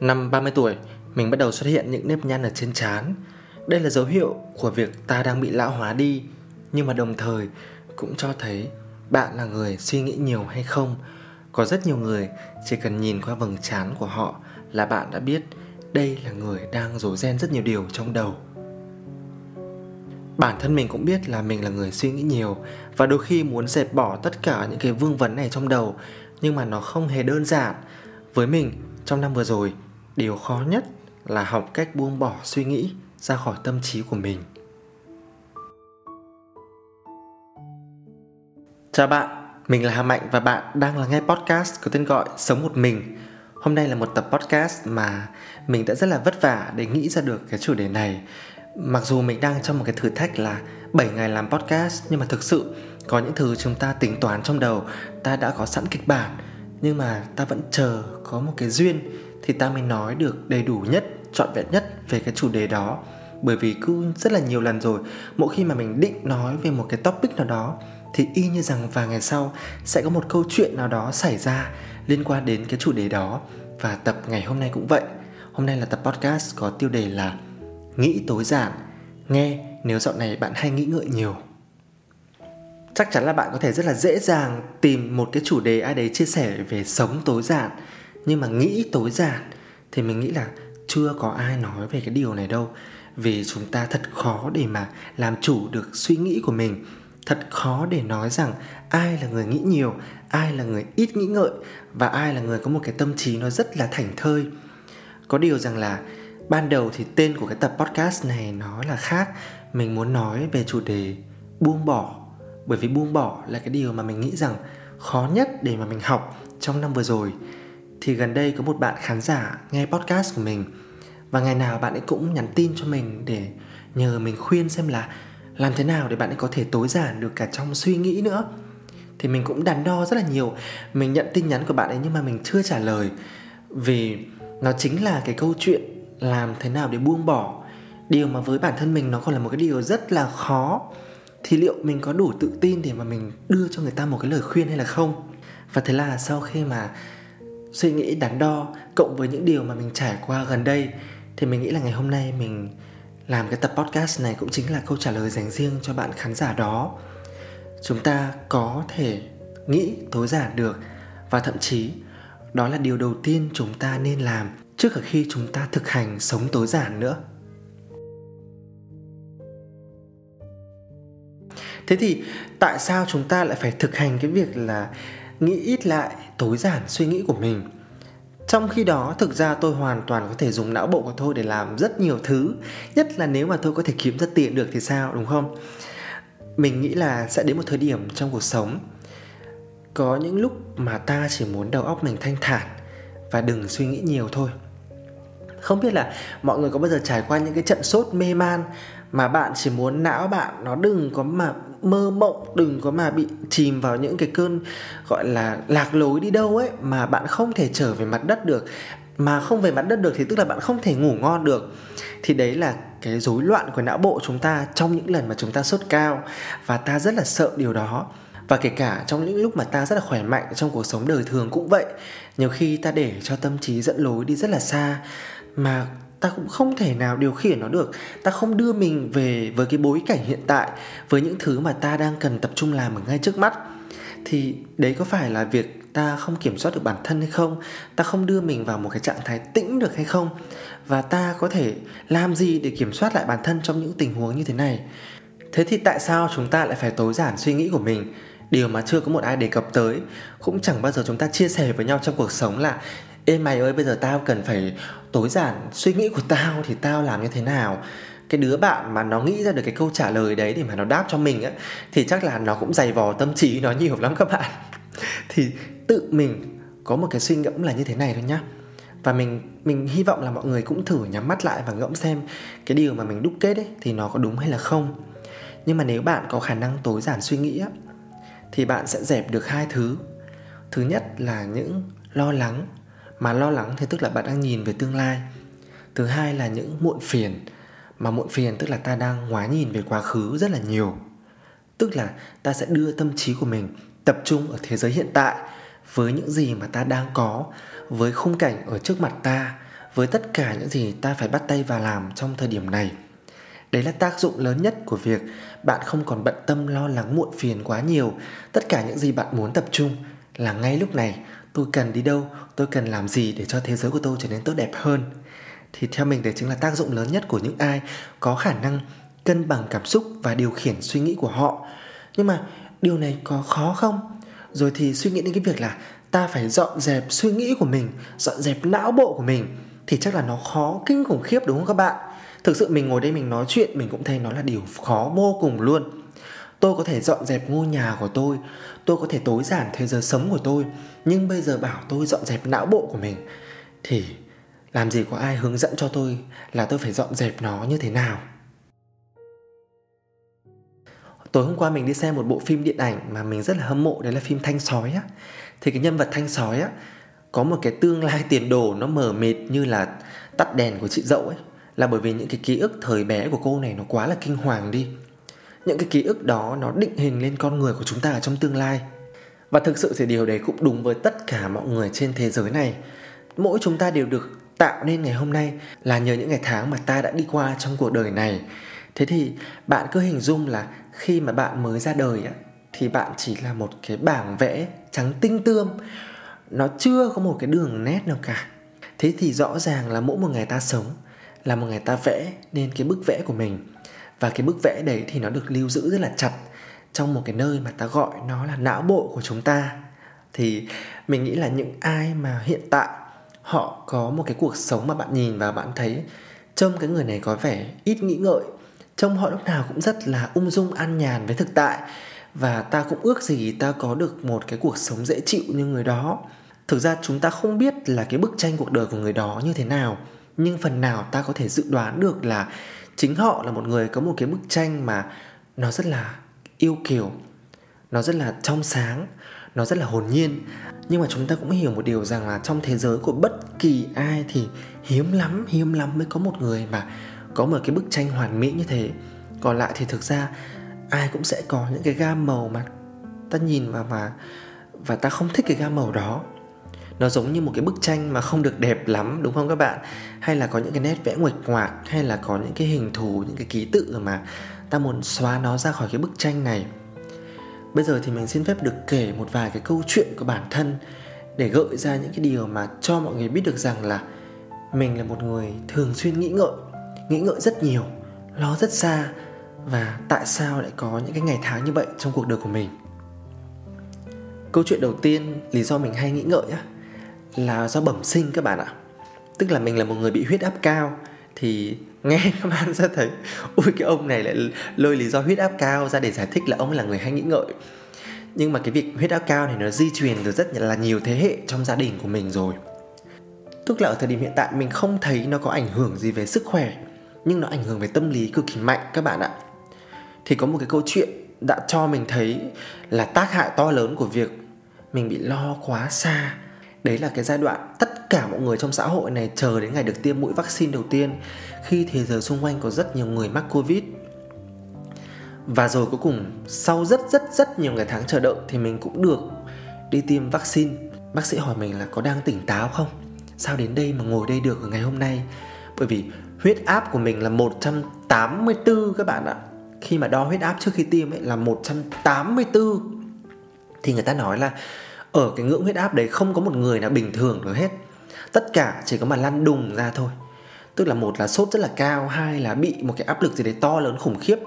Năm 30 tuổi, mình bắt đầu xuất hiện những nếp nhăn ở trên trán. Đây là dấu hiệu của việc ta đang bị lão hóa đi, nhưng mà đồng thời cũng cho thấy bạn là người suy nghĩ nhiều hay không. Có rất nhiều người chỉ cần nhìn qua vầng trán của họ là bạn đã biết đây là người đang rối ren rất nhiều điều trong đầu. Bản thân mình cũng biết là mình là người suy nghĩ nhiều và đôi khi muốn dẹp bỏ tất cả những cái vương vấn này trong đầu nhưng mà nó không hề đơn giản. Với mình trong năm vừa rồi điều khó nhất là học cách buông bỏ suy nghĩ ra khỏi tâm trí của mình. Chào bạn, mình là hà mạnh và bạn đang là nghe podcast có tên gọi sống một mình. Hôm nay là một tập podcast mà mình đã rất là vất vả để nghĩ ra được cái chủ đề này. Mặc dù mình đang trong một cái thử thách là 7 ngày làm podcast, nhưng mà thực sự có những thứ chúng ta tính toán trong đầu, ta đã có sẵn kịch bản, nhưng mà ta vẫn chờ có một cái duyên thì ta mới nói được đầy đủ nhất, trọn vẹn nhất về cái chủ đề đó. Bởi vì cứ rất là nhiều lần rồi, mỗi khi mà mình định nói về một cái topic nào đó, thì y như rằng vài ngày sau sẽ có một câu chuyện nào đó xảy ra liên quan đến cái chủ đề đó. Và tập ngày hôm nay cũng vậy. Hôm nay là tập podcast có tiêu đề là nghĩ tối giản. Nghe, nếu dạo này bạn hay nghĩ ngợi nhiều. Chắc chắn là bạn có thể rất là dễ dàng tìm một cái chủ đề ai đấy chia sẻ về sống tối giản nhưng mà nghĩ tối giản thì mình nghĩ là chưa có ai nói về cái điều này đâu. Vì chúng ta thật khó để mà làm chủ được suy nghĩ của mình. Thật khó để nói rằng ai là người nghĩ nhiều, ai là người ít nghĩ ngợi và ai là người có một cái tâm trí nó rất là thảnh thơi. Có điều rằng là ban đầu thì tên của cái tập podcast này nó là khác. Mình muốn nói về chủ đề buông bỏ. Bởi vì buông bỏ là cái điều mà mình nghĩ rằng khó nhất để mà mình học trong năm vừa rồi thì gần đây có một bạn khán giả nghe podcast của mình. Và ngày nào bạn ấy cũng nhắn tin cho mình để nhờ mình khuyên xem là làm thế nào để bạn ấy có thể tối giản được cả trong suy nghĩ nữa. Thì mình cũng đắn đo rất là nhiều. Mình nhận tin nhắn của bạn ấy nhưng mà mình chưa trả lời. Vì nó chính là cái câu chuyện làm thế nào để buông bỏ. Điều mà với bản thân mình nó còn là một cái điều rất là khó. Thì liệu mình có đủ tự tin để mà mình đưa cho người ta một cái lời khuyên hay là không? Và thế là sau khi mà suy nghĩ đắn đo cộng với những điều mà mình trải qua gần đây, thì mình nghĩ là ngày hôm nay mình làm cái tập podcast này cũng chính là câu trả lời dành riêng cho bạn khán giả đó. Chúng ta có thể nghĩ tối giản được và thậm chí đó là điều đầu tiên chúng ta nên làm trước cả khi chúng ta thực hành sống tối giản nữa. Thế thì tại sao chúng ta lại phải thực hành cái việc là nghĩ ít lại, tối giản suy nghĩ của mình. Trong khi đó, thực ra tôi hoàn toàn có thể dùng não bộ của tôi để làm rất nhiều thứ, nhất là nếu mà tôi có thể kiếm ra tiền được thì sao, đúng không? Mình nghĩ là sẽ đến một thời điểm trong cuộc sống, có những lúc mà ta chỉ muốn đầu óc mình thanh thản và đừng suy nghĩ nhiều thôi. Không biết là mọi người có bao giờ trải qua những cái trận sốt mê man mà bạn chỉ muốn não bạn nó đừng có mà mơ mộng, đừng có mà bị chìm vào những cái cơn, gọi là, lạc lối đi đâu ấy mà bạn không thể trở về mặt đất được. Mà không về mặt đất được thì tức là bạn không thể ngủ ngon được. Thì đấy là cái rối loạn của não bộ chúng ta trong những lần mà chúng ta sốt cao. Và ta rất là sợ điều đó. Và kể cả trong những lúc mà ta rất là khỏe mạnh trong cuộc sống đời thường cũng vậy. Nhiều khi ta để cho tâm trí dẫn lối đi rất là xa. Mà ta cũng không thể nào điều khiển nó được. Ta không đưa mình về với cái bối cảnh hiện tại, với những thứ mà ta đang cần tập trung làm ở ngay trước mắt. Thì đấy có phải là việc ta không kiểm soát được bản thân hay không? Ta không đưa mình vào một cái trạng thái tĩnh được hay không? Và ta có thể làm gì để kiểm soát lại bản thân trong những tình huống như thế này? Thế thì tại sao chúng ta lại phải tối giản suy nghĩ của mình? Điều mà chưa có một ai đề cập tới, cũng chẳng bao giờ chúng ta chia sẻ với nhau trong cuộc sống là ê, mày ơi, bây giờ tao cần phải tối giản suy nghĩ của tao thì tao làm như thế nào? Cái đứa bạn mà nó nghĩ ra được cái câu trả lời đấy để mà nó đáp cho mình á, thì chắc là nó cũng dày vò tâm trí nó nhiều lắm các bạn. Thì tự mình có một cái suy ngẫm là như thế này thôi nhá. Và mình mình hy vọng là mọi người cũng thử nhắm mắt lại và ngẫm xem cái điều mà mình đúc kết ấy thì nó có đúng hay là không. Nhưng mà nếu bạn có khả năng tối giản suy nghĩ á, thì bạn sẽ dẹp được hai thứ. Thứ nhất là những lo lắng mà lo lắng thì tức là bạn đang nhìn về tương lai. Thứ hai là những muộn phiền, mà muộn phiền tức là ta đang ngoái nhìn về quá khứ rất là nhiều. Tức là ta sẽ đưa tâm trí của mình tập trung ở thế giới hiện tại với những gì mà ta đang có, với khung cảnh ở trước mặt ta, với tất cả những gì ta phải bắt tay vào làm trong thời điểm này. Đấy là tác dụng lớn nhất của việc bạn không còn bận tâm lo lắng muộn phiền quá nhiều. Tất cả những gì bạn muốn tập trung là ngay lúc này tôi cần đi đâu, tôi cần làm gì để cho thế giới của tôi trở nên tốt đẹp hơn? Thì theo mình đấy chính là tác dụng lớn nhất của những ai có khả năng cân bằng cảm xúc và điều khiển suy nghĩ của họ. Nhưng mà điều này có khó không? Rồi thì suy nghĩ đến cái việc là ta phải dọn dẹp suy nghĩ của mình, dọn dẹp não bộ của mình thì chắc là nó khó kinh khủng khiếp, đúng không các bạn? Thực sự mình ngồi đây mình nói chuyện, mình cũng thấy nó là điều khó vô cùng luôn. Tôi có thể dọn dẹp ngôi nhà của tôi tôi có thể tối giản thế giới sống của tôi, nhưng bây giờ bảo tôi dọn dẹp não bộ của mình, thì làm gì có ai hướng dẫn cho tôi là tôi phải dọn dẹp nó như thế nào? Tối hôm qua mình đi xem một bộ phim điện ảnh mà mình rất là hâm mộ, đấy là phim thanh sói á. Thì cái nhân vật thanh sói á, có một cái tương lai tiền đồ nó mờ mịt như là tắt đèn của chị dậu ấy. Là bởi vì những cái ký ức thời bé của cô này nó quá là kinh hoàng đi những cái ký ức đó nó định hình lên con người của chúng ta ở trong tương lai. Và thực sự thì điều đấy cũng đúng với tất cả mọi người trên thế giới này. Mỗi chúng ta đều được tạo nên ngày hôm nay là nhờ những ngày tháng mà ta đã đi qua trong cuộc đời này. Thế thì bạn cứ hình dung là khi mà bạn mới ra đời á, thì bạn chỉ là một cái bảng vẽ trắng tinh tươm. Nó chưa có một cái đường nét nào cả. Thế thì rõ ràng là mỗi một ngày ta sống là một ngày ta vẽ nên cái bức vẽ của mình và cái bức vẽ đấy thì nó được lưu giữ rất là chặt trong một cái nơi mà ta gọi nó là não bộ của chúng ta. Thì mình nghĩ là những ai mà hiện tại họ có một cái cuộc sống mà bạn nhìn và bạn thấy trông cái người này có vẻ ít nghĩ ngợi, trông họ lúc nào cũng rất là ung dung, an nhàn với thực tại. Và ta cũng ước gì ta có được một cái cuộc sống dễ chịu như người đó. Thực ra chúng ta không biết là cái bức tranh cuộc đời của người đó như thế nào, nhưng phần nào ta có thể dự đoán được là chính họ là một người có một cái bức tranh mà nó rất là yêu kiều, nó rất là trong sáng, nó rất là hồn nhiên. Nhưng mà chúng ta cũng hiểu một điều rằng là trong thế giới của bất kỳ ai thì hiếm lắm hiếm lắm mới có một người mà có một cái bức tranh hoàn mỹ như thế. Còn lại thì thực ra ai cũng sẽ có những cái gam màu mà ta nhìn vào mà và ta không thích cái gam màu đó nó giống như một cái bức tranh mà không được đẹp lắm, đúng không các bạn? Hay là có những cái nét vẽ nguệch ngoạc, hay là có những cái hình thù, những cái ký tự mà ta muốn xóa nó ra khỏi cái bức tranh này? Bây giờ thì mình xin phép được kể một vài cái câu chuyện của bản thân để gợi ra những cái điều mà cho mọi người biết được rằng là mình là một người thường xuyên nghĩ ngợi nghĩ ngợi rất nhiều, lo rất xa. Và tại sao lại có những cái ngày tháng như vậy trong cuộc đời của mình? Câu chuyện đầu tiên, lý do mình hay nghĩ ngợi á là do bẩm sinh các bạn ạ. Tức là mình là một người bị huyết áp cao, thì nghe các bạn sẽ thấy, ui, cái ông này lại lôi lý do huyết áp cao ra để giải thích là ông là người hay nghĩ ngợi. Nhưng mà cái việc huyết áp cao này nó di truyền từ rất là nhiều thế hệ trong gia đình của mình rồi. Tức là ở thời điểm hiện tại mình không thấy nó có ảnh hưởng gì về sức khỏe, nhưng nó ảnh hưởng về tâm lý cực kỳ mạnh các bạn ạ. Thì có một cái câu chuyện đã cho mình thấy là tác hại to lớn của việc mình bị lo quá xa đấy là cái giai đoạn tất cả mọi người trong xã hội này chờ đến ngày được tiêm mũi vaccine đầu tiên, khi thế giới xung quanh có rất nhiều người mắc covid. Và rồi cuối cùng, sau rất rất rất nhiều ngày tháng chờ đợi thì mình cũng được đi tiêm vaccine. Bác sĩ hỏi mình là có đang tỉnh táo không? Sao đến đây mà ngồi đây được ở ngày hôm nay? Bởi vì huyết áp của mình là 184 các bạn ạ. Khi mà đo huyết áp trước khi tiêm ấy là 184 thì người ta nói là ở cái ngưỡng huyết áp đấy không có một người nào bình thường được hết. Tất cả chỉ có mà lăn đùng ra thôi. Tức là một là sốt rất là cao, hai là bị một cái áp lực gì đấy to lớn khủng khiếp.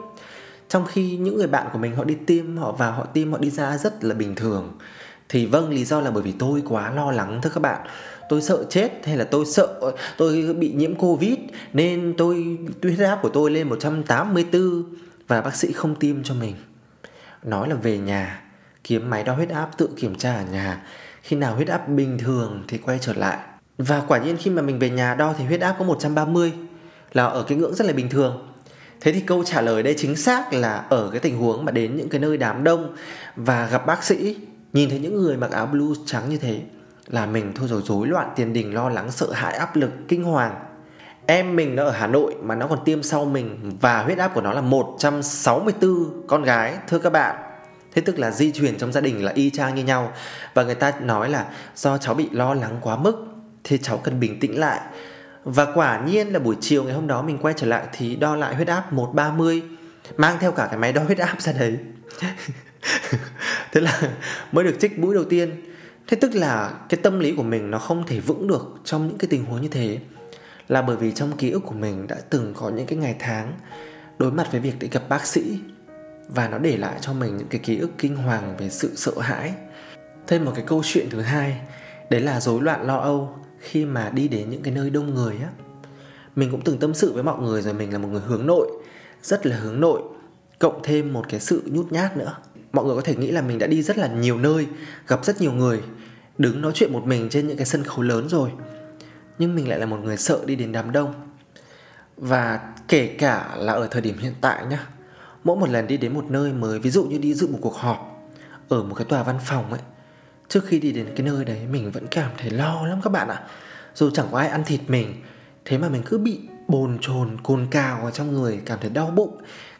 Trong khi những người bạn của mình họ đi tiêm, họ vào, họ tiêm, họ đi ra rất là bình thường. Thì vâng lý do là bởi vì tôi quá lo lắng, thưa các bạn. Tôi sợ chết hay là tôi sợ, tôi bị nhiễm covid, nên tôi, huyết áp của tôi lên 184 và bác sĩ không tiêm cho mình. Nói là về nhà kiếm máy đo huyết áp tự kiểm tra ở nhà. Khi nào huyết áp bình thường thì quay trở lại. Và quả nhiên khi mà mình về nhà đo thì huyết áp có 130 là ở cái ngưỡng rất là bình thường. Thế thì câu trả lời đây chính xác là ở cái tình huống mà đến những cái nơi đám đông và gặp bác sĩ, nhìn thấy những người mặc áo blue trắng như thế là mình thôi rồi rối loạn tiền đình, lo lắng, sợ hãi, áp lực, kinh hoàng. Em mình nó ở Hà Nội mà nó còn tiêm sau mình và huyết áp của nó là 164 con gái, thưa các bạn thế tức là di truyền trong gia đình là y chang như nhau. Và người ta nói là do cháu bị lo lắng quá mức, thì cháu cần bình tĩnh lại. Và quả nhiên là buổi chiều ngày hôm đó mình quay trở lại thì đo lại huyết áp 130 mang theo cả cái máy đo huyết áp ra đấy. Thế là mới được trích mũi đầu tiên. Thế tức là cái tâm lý của mình nó không thể vững được trong những cái tình huống như thế. Là bởi vì trong ký ức của mình đã từng có những cái ngày tháng đối mặt với việc để gặp bác sĩ và nó để lại cho mình những cái ký ức kinh hoàng về sự sợ hãi. Thêm một cái câu chuyện thứ hai, đấy là rối loạn lo âu khi mà đi đến những cái nơi đông người á. Mình cũng từng tâm sự với mọi người rồi, mình là một người hướng nội, rất là hướng nội, cộng thêm một cái sự nhút nhát nữa. Mọi người có thể nghĩ là mình đã đi rất là nhiều nơi, gặp rất nhiều người, đứng nói chuyện một mình trên những cái sân khấu lớn rồi, nhưng mình lại là một người sợ đi đến đám đông. Và kể cả là ở thời điểm hiện tại nhá mỗi một lần đi đến một nơi mới, ví dụ như đi dự một cuộc họp ở một cái tòa văn phòng ấy, trước khi đi đến cái nơi đấy mình vẫn cảm thấy lo lắm các bạn ạ. Dù chẳng có ai ăn thịt mình, thế mà mình cứ bị bồn chồn, cồn cào ở trong người, cảm thấy đau bụng,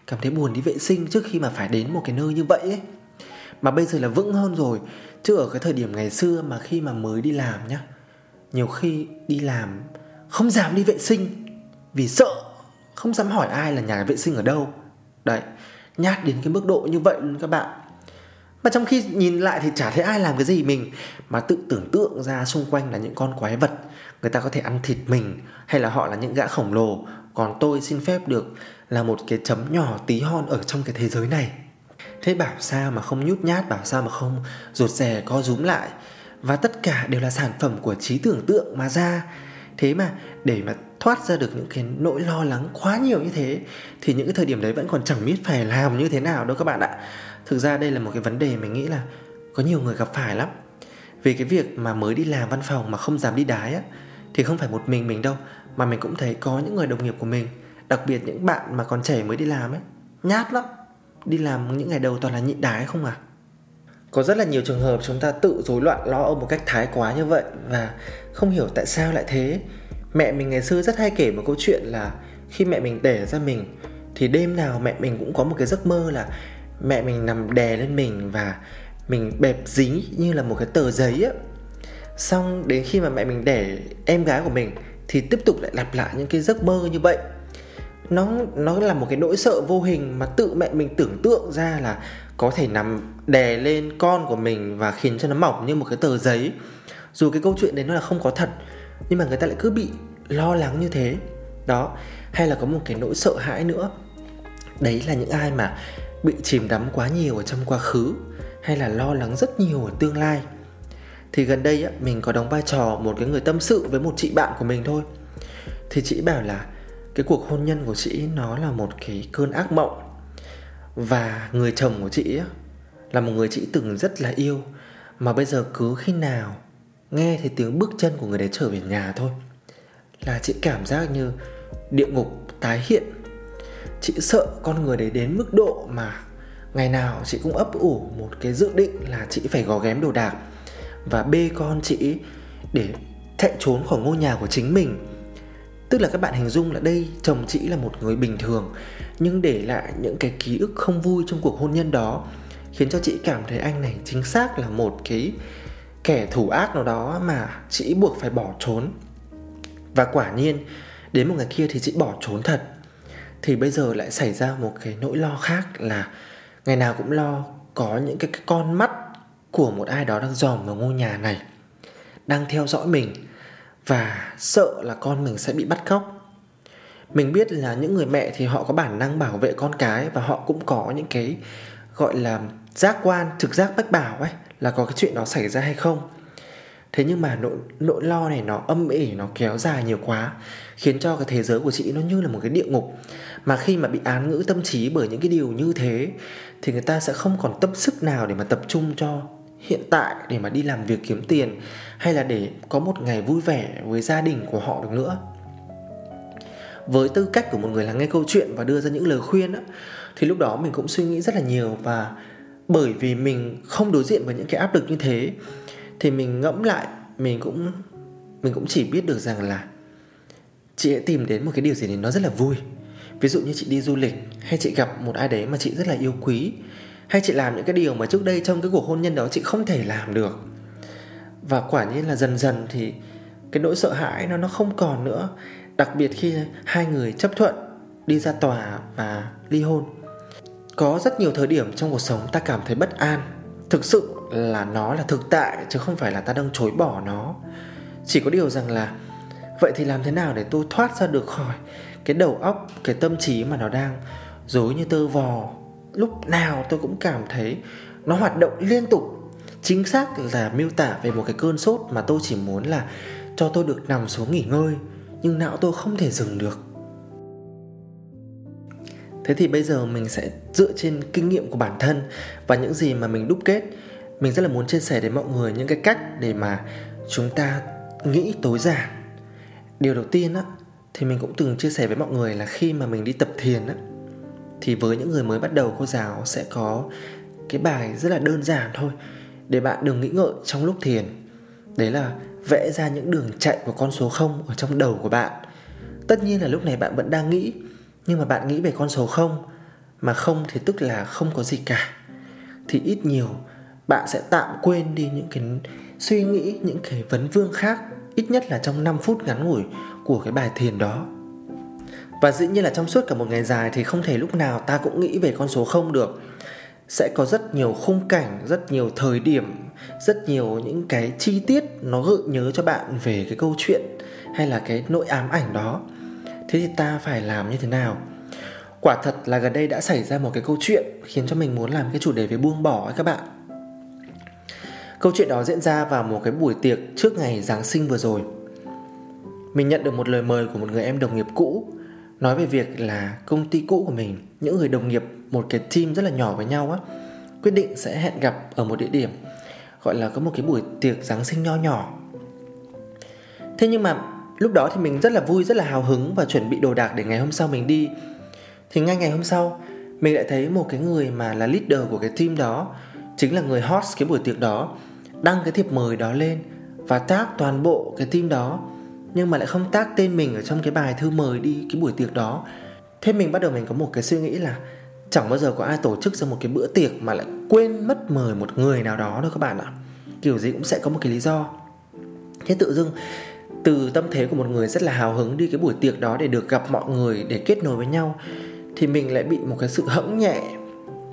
cảm thấy buồn đi vệ sinh trước khi mà phải đến một cái nơi như vậy ấy. Mà bây giờ là vững hơn rồi, chứ ở cái thời điểm ngày xưa mà khi mà mới đi làm nhá, nhiều khi đi làm không dám đi vệ sinh vì sợ không dám hỏi ai là nhà vệ sinh ở đâu đấy, nhát đến cái mức độ như vậy luôn các bạn. Mà trong khi nhìn lại thì chả thấy ai làm cái gì mình, mà tự tưởng tượng ra xung quanh là những con quái vật, người ta có thể ăn thịt mình, hay là họ là những gã khổng lồ. Còn tôi xin phép được là một cái chấm nhỏ tí hon ở trong cái thế giới này. Thế bảo sao mà không nhút nhát, bảo sao mà không rụt rè, co rúm lại. Và tất cả đều là sản phẩm của trí tưởng tượng mà ra thế mà để mà thoát ra được những cái nỗi lo lắng quá nhiều như thế, thì những cái thời điểm đấy vẫn còn chẳng biết phải làm như thế nào đâu các bạn ạ. Thực ra đây là một cái vấn đề mình nghĩ là có nhiều người gặp phải lắm. Về cái việc mà mới đi làm văn phòng mà không dám đi đái á, thì không phải một mình mình đâu, mà mình cũng thấy có những người đồng nghiệp của mình, đặc biệt những bạn mà còn trẻ mới đi làm ấy, nhát lắm. Đi làm những ngày đầu toàn là nhịn đái không à? Có rất là nhiều trường hợp chúng ta tự rối loạn lo âu một cách thái quá như vậy và không hiểu tại sao lại thế. Mẹ mình ngày xưa rất hay kể một câu chuyện là khi mẹ mình đẻ ra mình, thì đêm nào mẹ mình cũng có một cái giấc mơ là mẹ mình nằm đè lên mình và mình bẹp dính như là một cái tờ giấy á. Xong đến khi mà mẹ mình đẻ em gái của mình, thì tiếp tục lại lặp lại những cái giấc mơ như vậy nó nó là một cái nỗi sợ vô hình mà tự mẹ mình tưởng tượng ra là có thể nằm đè lên con của mình và khiến cho nó mỏng như một cái tờ giấy. Dù cái câu chuyện đấy nó là không có thật nhưng mà người ta lại cứ bị lo lắng như thế. Đó hay là có một cái nỗi sợ hãi nữa. Đấy là những ai mà bị chìm đắm quá nhiều ở trong quá khứ hay là lo lắng rất nhiều ở tương lai. Thì gần đây á, mình có đóng vai trò một cái người tâm sự với một chị bạn của mình thôi. Thì chị bảo là cái cuộc hôn nhân của chị nó là một cái cơn ác mộng. Và người chồng của chị á, là một người chị từng rất là yêu. Mà bây giờ cứ khi nào nghe thấy tiếng bước chân của người đấy trở về nhà thôi là chị cảm giác như địa ngục tái hiện. Chị sợ con người đấy đến mức độ mà ngày nào chị cũng ấp ủ một cái dự định là chị phải gò ghém đồ đạc và bê con chị để chạy trốn khỏi ngôi nhà của chính mình tức là các bạn hình dung là đây, chồng chị là một người bình thường, nhưng để lại những cái ký ức không vui trong cuộc hôn nhân đó, khiến cho chị cảm thấy anh này chính xác là một cái kẻ thủ ác nào đó mà chị buộc phải bỏ trốn. Và quả nhiên, đến một ngày kia thì chị bỏ trốn thật. Thì bây giờ lại xảy ra một cái nỗi lo khác là ngày nào cũng lo có những cái con mắt của một ai đó đang dòm vào ngôi nhà này, đang theo dõi mình và sợ là con mình sẽ bị bắt cóc. Mình biết là những người mẹ thì họ có bản năng bảo vệ con cái và họ cũng có những cái, gọi là, giác quan, trực giác bách bảo ấy, là có cái chuyện đó xảy ra hay không. Thế nhưng mà nỗi nỗi lo này nó âm ỉ, nó kéo dài nhiều quá, khiến cho cái thế giới của chị nó như là một cái địa ngục. Mà khi mà bị án ngữ tâm trí bởi những cái điều như thế, thì người ta sẽ không còn tâm sức nào để mà tập trung cho hiện tại để mà đi làm việc kiếm tiền hay là để có một ngày vui vẻ với gia đình của họ được nữa? Với tư cách của một người lắng nghe câu chuyện và đưa ra những lời khuyên á, thì lúc đó mình cũng suy nghĩ rất là nhiều và bởi vì mình không đối diện với những cái áp lực như thế thì mình ngẫm lại mình cũng mình cũng chỉ biết được rằng là chị hãy tìm đến một cái điều gì đấy nó rất là vui. Ví dụ như chị đi du lịch hay chị gặp một ai đấy mà chị rất là yêu quý hay chị làm những cái điều mà trước đây trong cái cuộc hôn nhân đó chị không thể làm được? Và quả nhiên là dần dần thì cái nỗi sợ hãi nó nó không còn nữa. Đặc biệt khi hai người chấp thuận đi ra tòa và ly hôn. Có rất nhiều thời điểm trong cuộc sống ta cảm thấy bất an. Thực sự là nó là thực tại chứ không phải là ta đang chối bỏ nó. Chỉ có điều rằng là vậy thì làm thế nào để tôi thoát ra được khỏi cái đầu óc, cái tâm trí mà nó đang dối như tơ vò? Lúc nào tôi cũng cảm thấy nó hoạt động liên tục. Chính xác là miêu tả về một cái cơn sốt mà tôi chỉ muốn là cho tôi được nằm xuống nghỉ ngơi, nhưng não tôi không thể dừng được. Thế thì bây giờ mình sẽ dựa trên kinh nghiệm của bản thân và những gì mà mình đúc kết. Mình rất là muốn chia sẻ đến mọi người những cái cách để mà chúng ta nghĩ tối giản. Điều đầu tiên á, thì mình cũng từng chia sẻ với mọi người là khi mà mình đi tập thiền á thì với những người mới bắt đầu cô giáo sẽ có cái bài rất là đơn giản thôi, để bạn đừng nghĩ ngợi trong lúc thiền. Đấy là vẽ ra những đường chạy của con số 0 ở trong đầu của bạn. Tất nhiên là lúc này bạn vẫn đang nghĩ, nhưng mà bạn nghĩ về con số 0 mà không thì tức là không có gì cả. Thì ít nhiều bạn sẽ tạm quên đi những cái suy nghĩ, những cái vấn vương khác, ít nhất là trong 5 phút ngắn ngủi của cái bài thiền đó và dĩ nhiên là trong suốt cả một ngày dài thì không thể lúc nào ta cũng nghĩ về con số 0 được. Sẽ có rất nhiều khung cảnh, rất nhiều thời điểm, rất nhiều những cái chi tiết nó gợi nhớ cho bạn về cái câu chuyện hay là cái nỗi ám ảnh đó. Thế thì ta phải làm như thế nào? Quả thật là gần đây đã xảy ra một cái câu chuyện khiến cho mình muốn làm cái chủ đề về buông bỏ ấy các bạn. Câu chuyện đó diễn ra vào một cái buổi tiệc trước ngày giáng sinh vừa rồi. Mình nhận được một lời mời của một người em đồng nghiệp cũ nói về việc là công ty cũ của mình, những người đồng nghiệp, một cái team rất là nhỏ với nhau á, quyết định sẽ hẹn gặp ở một địa điểm, gọi là có một cái buổi tiệc giáng sinh nho nhỏ. Thế nhưng mà lúc đó thì mình rất là vui, rất là hào hứng và chuẩn bị đồ đạc để ngày hôm sau mình đi. Thì ngay ngày hôm sau, mình lại thấy một cái người mà là leader của cái team đó, chính là người host cái buổi tiệc đó, đăng cái thiệp mời đó lên và tag toàn bộ cái team đó nhưng mà lại không tác tên mình ở trong cái bài thư mời đi cái buổi tiệc đó. Thế mình bắt đầu mình có một cái suy nghĩ là chẳng bao giờ có ai tổ chức ra một cái bữa tiệc mà lại quên mất mời một người nào đó đâu các bạn ạ. Kiểu gì cũng sẽ có một cái lý do. Thế tự dưng, từ tâm thế của một người rất là hào hứng đi cái buổi tiệc đó để được gặp mọi người, để kết nối với nhau, thì mình lại bị một cái sự hẫng nhẹ.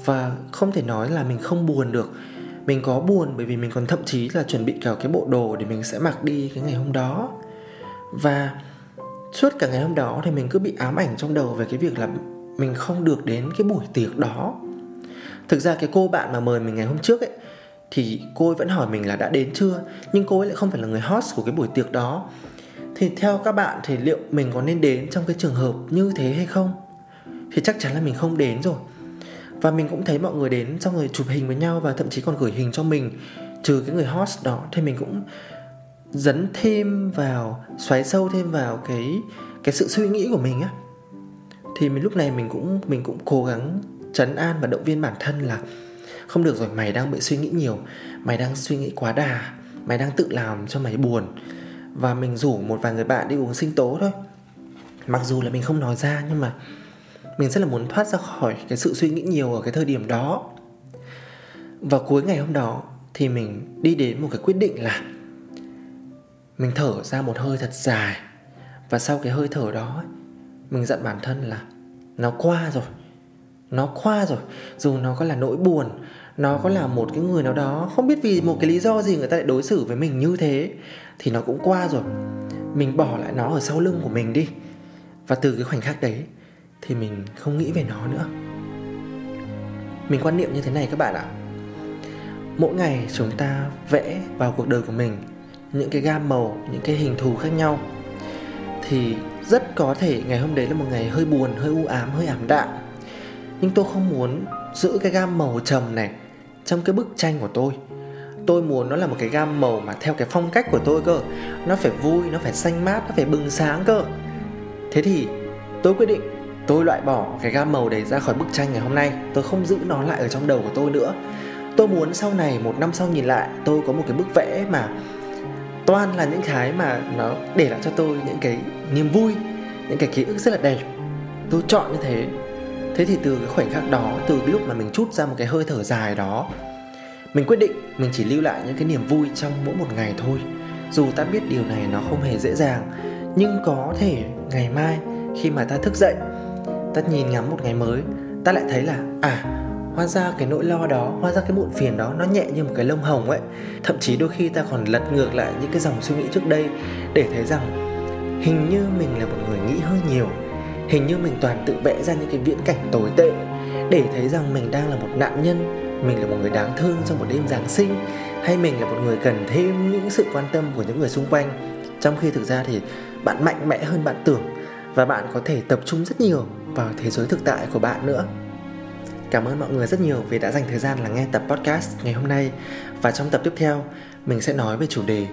Và không thể nói là mình không buồn được. Mình có buồn bởi vì mình còn thậm chí là chuẩn bị cả cái bộ đồ để mình sẽ mặc đi cái ngày hôm đó và suốt cả ngày hôm đó thì mình cứ bị ám ảnh trong đầu về cái việc là mình không được đến cái buổi tiệc đó. Thực ra cái cô bạn mà mời mình ngày hôm trước ấy, thì cô ấy vẫn hỏi mình là đã đến chưa? Nhưng cô ấy lại không phải là người host của cái buổi tiệc đó. Thì theo các bạn thì liệu mình có nên đến trong cái trường hợp như thế hay không? Thì chắc chắn là mình không đến rồi. Và mình cũng thấy mọi người đến xong rồi chụp hình với nhau và thậm chí còn gửi hình cho mình, trừ cái người host đó, thì mình cũng dấn thêm vào, xoáy sâu thêm vào cái cái sự suy nghĩ của mình á. Thì mình lúc này mình cũng mình cũng cố gắng trấn an và động viên bản thân là, không được rồi, mày đang bị suy nghĩ nhiều, mày đang suy nghĩ quá đà, mày đang tự làm cho mày buồn. Và mình rủ một vài người bạn đi uống sinh tố thôi. Mặc dù là mình không nói ra, nhưng mà mình rất là muốn thoát ra khỏi cái sự suy nghĩ nhiều ở cái thời điểm đó. Và cuối ngày hôm đó thì mình đi đến một cái quyết định là mình thở ra một hơi thật dài. Và sau cái hơi thở đó mình dặn bản thân là, nó qua rồi. Nó qua rồi. Dù nó có là nỗi buồn, nó có là một cái người nào đó, không biết vì một cái lý do gì người ta lại đối xử với mình như thế, thì nó cũng qua rồi. Mình bỏ lại nó ở sau lưng của mình đi. Và từ cái khoảnh khắc đấy thì mình không nghĩ về nó nữa. Mình quan niệm như thế này các bạn ạ. Mỗi ngày chúng ta vẽ vào cuộc đời của mình những cái gam màu, những cái hình thù khác nhau, thì rất có thể ngày hôm đấy là một ngày hơi buồn, hơi u ám, hơi ảm đạm. Nhưng tôi không muốn giữ cái gam màu trầm này trong cái bức tranh của tôi. Tôi muốn nó là một cái gam màu mà theo cái phong cách của tôi cơ. Nó phải vui, nó phải xanh mát, nó phải bừng sáng cơ. Thế thì tôi quyết định tôi loại bỏ cái gam màu đấy ra khỏi bức tranh ngày hôm nay. Tôi không giữ nó lại ở trong đầu của tôi nữa. Tôi muốn sau này, một năm sau nhìn lại, tôi có một cái bức vẽ mà toàn là những cái mà nó để lại cho tôi những cái niềm vui, những cái ký ức rất là đẹp. Tôi chọn như thế. Thế thì từ cái khoảnh khắc đó, từ cái lúc mà mình chút ra một cái hơi thở dài đó, mình quyết định mình chỉ lưu lại những cái niềm vui trong mỗi một ngày thôi. Dù ta biết điều này nó không hề dễ dàng, nhưng có thể ngày mai khi mà ta thức dậy, ta nhìn ngắm một ngày mới, ta lại thấy là à hóa ra cái nỗi lo đó, hóa ra cái muộn phiền đó, nó nhẹ như một cái lông hồng ấy. Thậm chí đôi khi ta còn lật ngược lại những cái dòng suy nghĩ trước đây để thấy rằng hình như mình là một người nghĩ hơi nhiều. Hình như mình toàn tự vẽ ra những cái viễn cảnh tồi tệ để thấy rằng mình đang là một nạn nhân, mình là một người đáng thương trong một đêm giáng sinh, hay mình là một người cần thêm những sự quan tâm của những người xung quanh. Trong khi thực ra thì bạn mạnh mẽ hơn bạn tưởng và bạn có thể tập trung rất nhiều vào thế giới thực tại của bạn nữa. Cảm ơn mọi người rất nhiều vì đã dành thời gian lắng nghe tập podcast ngày hôm nay. Và trong tập tiếp theo, mình sẽ nói về chủ đề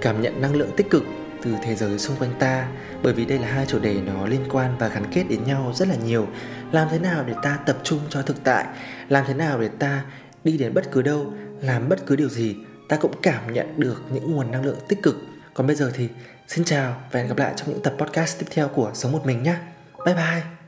cảm nhận năng lượng tích cực từ thế giới xung quanh ta Bởi vì đây là hai chủ đề nó liên quan và gắn kết đến nhau rất là nhiều. Làm thế nào để ta tập trung cho thực tại? Làm thế nào để ta đi đến bất cứ đâu, làm bất cứ điều gì Ta cũng cảm nhận được những nguồn năng lượng tích cực. Còn bây giờ thì xin chào và hẹn gặp lại trong những tập podcast tiếp theo của Sống Một Mình nhé Bye bye!